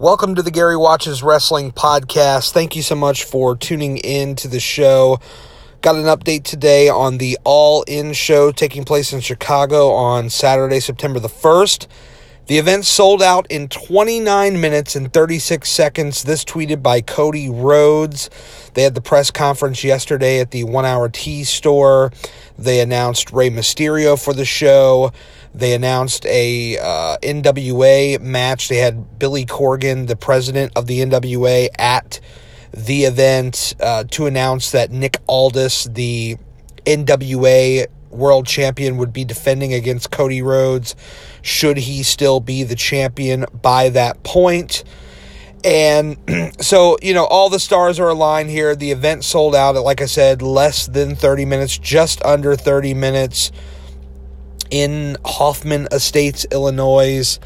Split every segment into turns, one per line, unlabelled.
Welcome to the Gary Watches Wrestling Podcast. Thank you so much for tuning in to the show. Got an update today on the All In show taking place in Chicago on Saturday, September the 1st. The event sold out in 29 minutes and 36 seconds. This tweeted by Cody Rhodes. They had the press conference yesterday at the One Hour Tees store. They announced Rey Mysterio for the show. They announced a uh, NWA match. They had Billy Corgan, the president of the NWA, at the event uh, to announce that Nick Aldis, the NWA world champion, would be defending against Cody Rhodes should he still be the champion by that point. And so, you know, all the stars are aligned here. The event sold out at, like I said, less than 30 minutes, just under 30 minutes in Hoffman Estates, Illinois.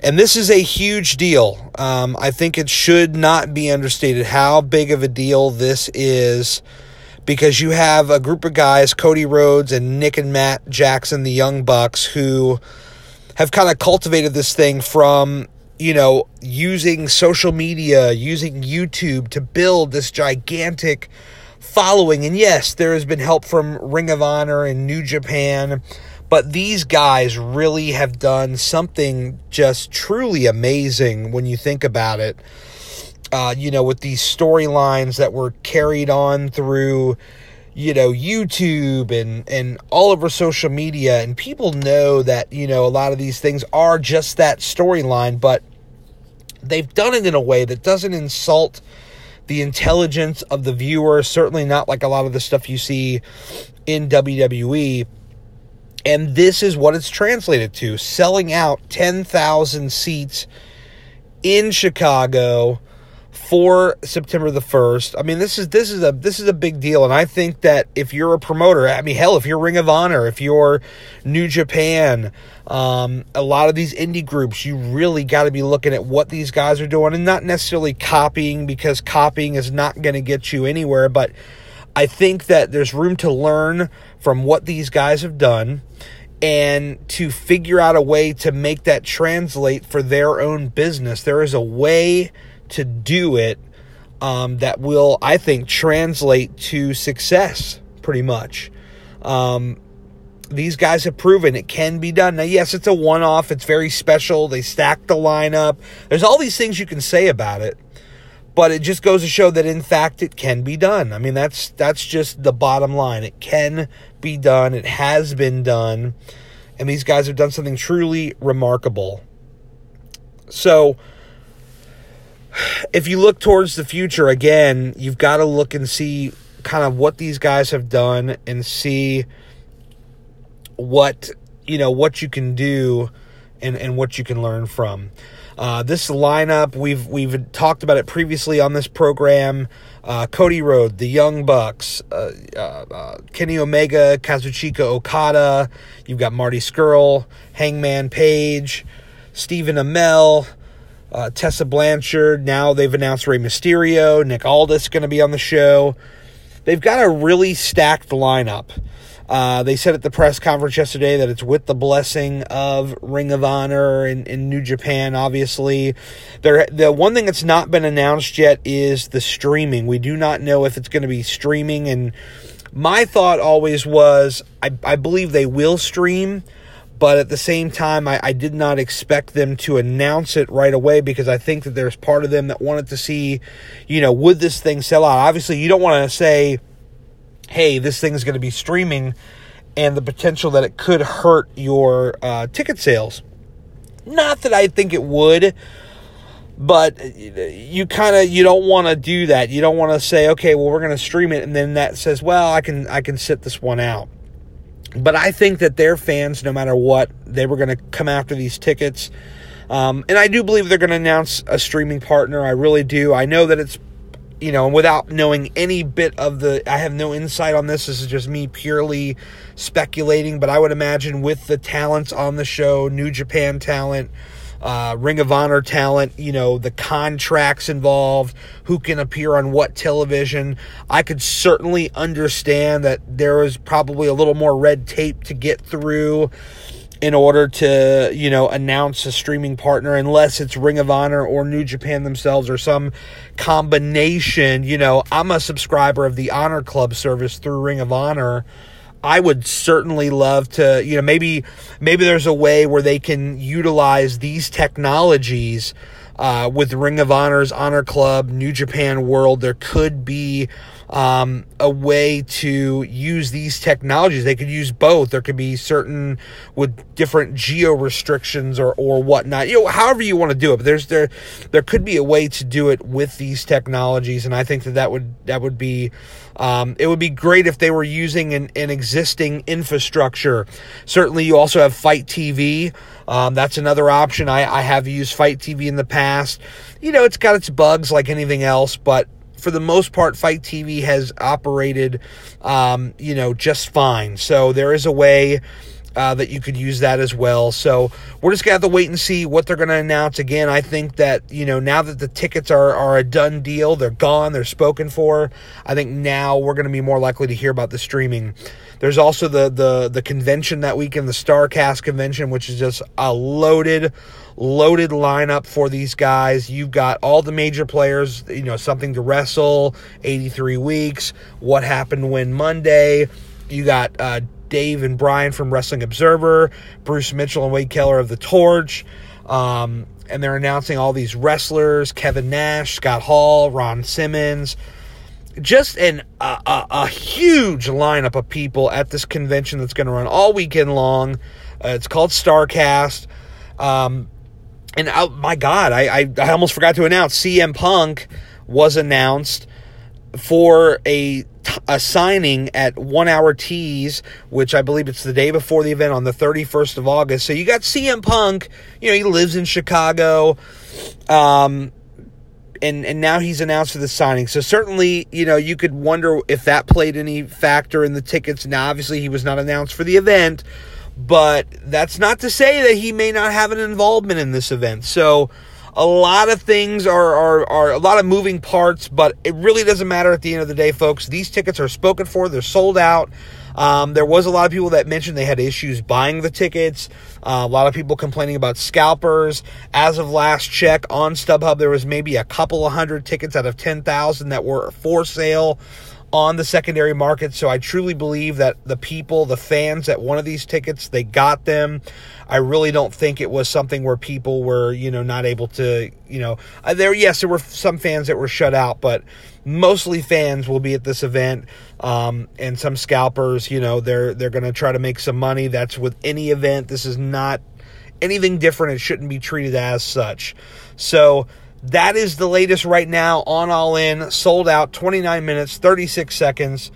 And this is a huge deal. Um, I think it should not be understated how big of a deal this is because you have a group of guys, Cody Rhodes and Nick and Matt Jackson, the Young Bucks, who have kind of cultivated this thing from, you know, using social media, using YouTube to build this gigantic following. And yes, there has been help from Ring of Honor and New Japan but these guys really have done something just truly amazing when you think about it. Uh, you know, with these storylines that were carried on through, you know, YouTube and, and all over social media. And people know that, you know, a lot of these things are just that storyline, but they've done it in a way that doesn't insult the intelligence of the viewer. Certainly not like a lot of the stuff you see in WWE and this is what it's translated to selling out 10,000 seats in Chicago for September the 1st. I mean this is this is a this is a big deal and I think that if you're a promoter, I mean hell if you're Ring of Honor, if you're New Japan, um, a lot of these indie groups, you really got to be looking at what these guys are doing and not necessarily copying because copying is not going to get you anywhere, but I think that there's room to learn from what these guys have done and to figure out a way to make that translate for their own business. There is a way to do it um, that will, I think, translate to success pretty much. Um, these guys have proven it can be done. Now, yes, it's a one off, it's very special. They stack the lineup. There's all these things you can say about it but it just goes to show that in fact it can be done. I mean that's that's just the bottom line. It can be done. It has been done. And these guys have done something truly remarkable. So if you look towards the future again, you've got to look and see kind of what these guys have done and see what you know what you can do and, and what you can learn from. Uh, this lineup, we've we've talked about it previously on this program. Uh, Cody Rhodes, the Young Bucks, uh, uh, uh, Kenny Omega, Kazuchika Okada. You've got Marty Scurll, Hangman Page, Stephen Amell, uh, Tessa Blanchard. Now they've announced Rey Mysterio. Nick Aldis going to be on the show. They've got a really stacked lineup. Uh, they said at the press conference yesterday that it's with the blessing of Ring of Honor and, in New Japan, obviously. There, the one thing that's not been announced yet is the streaming. We do not know if it's going to be streaming. And my thought always was I, I believe they will stream but at the same time, I, I, did not expect them to announce it right away because I think that there's part of them that wanted to see, you know, would this thing sell out? Obviously, you don't want to say, hey, this thing is going to be streaming and the potential that it could hurt your uh, ticket sales. Not that I think it would, but you kind of you don't want to do that. You don't want to say, okay, well, we're going to stream it, and then that says, well, I can I can sit this one out. But I think that their fans, no matter what, they were going to come after these tickets. Um, and I do believe they're going to announce a streaming partner. I really do. I know that it's you know, without knowing any bit of the, I have no insight on this. This is just me purely speculating, but I would imagine with the talents on the show, New Japan talent, uh, Ring of Honor talent, you know, the contracts involved, who can appear on what television. I could certainly understand that there is probably a little more red tape to get through in order to, you know, announce a streaming partner unless it's Ring of Honor or New Japan themselves or some combination. You know, I'm a subscriber of the Honor Club service through Ring of Honor. I would certainly love to, you know, maybe maybe there's a way where they can utilize these technologies uh, with Ring of Honor's Honor Club, New Japan World. There could be um, a way to use these technologies. They could use both. There could be certain with different geo restrictions or, or whatnot. You know, however you want to do it. But there's there there could be a way to do it with these technologies, and I think that that would that would be um, it would be great if they were using an, an existing infrastructure. Certainly, you also have FITE TV. Um, that's another option. I, I have used FITE TV in the past. You know, it's got its bugs like anything else, but for the most part, FITE TV has operated, um, you know, just fine. So there is a way uh, that you could use that as well. So we're just gonna have to wait and see what they're gonna announce. Again, I think that you know now that the tickets are are a done deal, they're gone, they're spoken for. I think now we're gonna be more likely to hear about the streaming. There's also the the the convention that weekend, the Starcast convention, which is just a loaded loaded lineup for these guys. You've got all the major players, you know, something to wrestle, 83 weeks, what happened when Monday. You got uh, Dave and Brian from Wrestling Observer, Bruce Mitchell and Wade Keller of The Torch. Um, and they're announcing all these wrestlers Kevin Nash, Scott Hall, Ron Simmons. Just an, a, a, a huge lineup of people at this convention that's going to run all weekend long. Uh, it's called Starcast. Um, and oh, my God, I, I, I almost forgot to announce CM Punk was announced for a a signing at One Hour Tees, which I believe it's the day before the event on the 31st of August. So you got CM Punk, you know, he lives in Chicago. Um, and and now he's announced for the signing. So certainly, you know, you could wonder if that played any factor in the tickets. Now, obviously, he was not announced for the event, but that's not to say that he may not have an involvement in this event. So a lot of things are, are, are a lot of moving parts, but it really doesn't matter at the end of the day, folks. These tickets are spoken for, they're sold out. Um, there was a lot of people that mentioned they had issues buying the tickets. Uh, a lot of people complaining about scalpers. As of last check on StubHub, there was maybe a couple of hundred tickets out of 10,000 that were for sale on the secondary market. So I truly believe that the people, the fans that wanted these tickets, they got them. I really don't think it was something where people were, you know, not able to, you know, uh, there, yes, there were some fans that were shut out, but mostly fans will be at this event. Um, and some scalpers, you know, they're, they're going to try to make some money. That's with any event. This is not anything different. It shouldn't be treated as such. So, that is the latest right now on All In. Sold out 29 minutes, 36 seconds.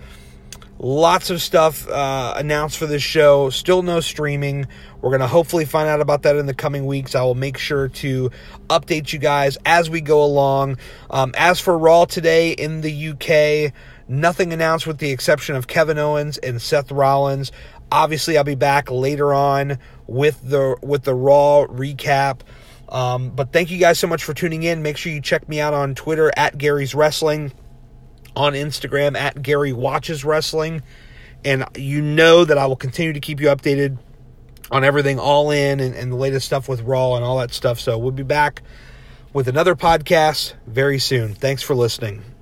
Lots of stuff uh, announced for this show. Still no streaming. We're going to hopefully find out about that in the coming weeks. I will make sure to update you guys as we go along. Um, as for Raw today in the UK, nothing announced with the exception of Kevin Owens and Seth Rollins. Obviously, I'll be back later on with the with the Raw recap. Um, but thank you guys so much for tuning in. Make sure you check me out on Twitter at Gary's Wrestling, on Instagram at Gary Watches Wrestling. And you know that I will continue to keep you updated on everything all in and, and the latest stuff with Raw and all that stuff. So we'll be back with another podcast very soon. Thanks for listening.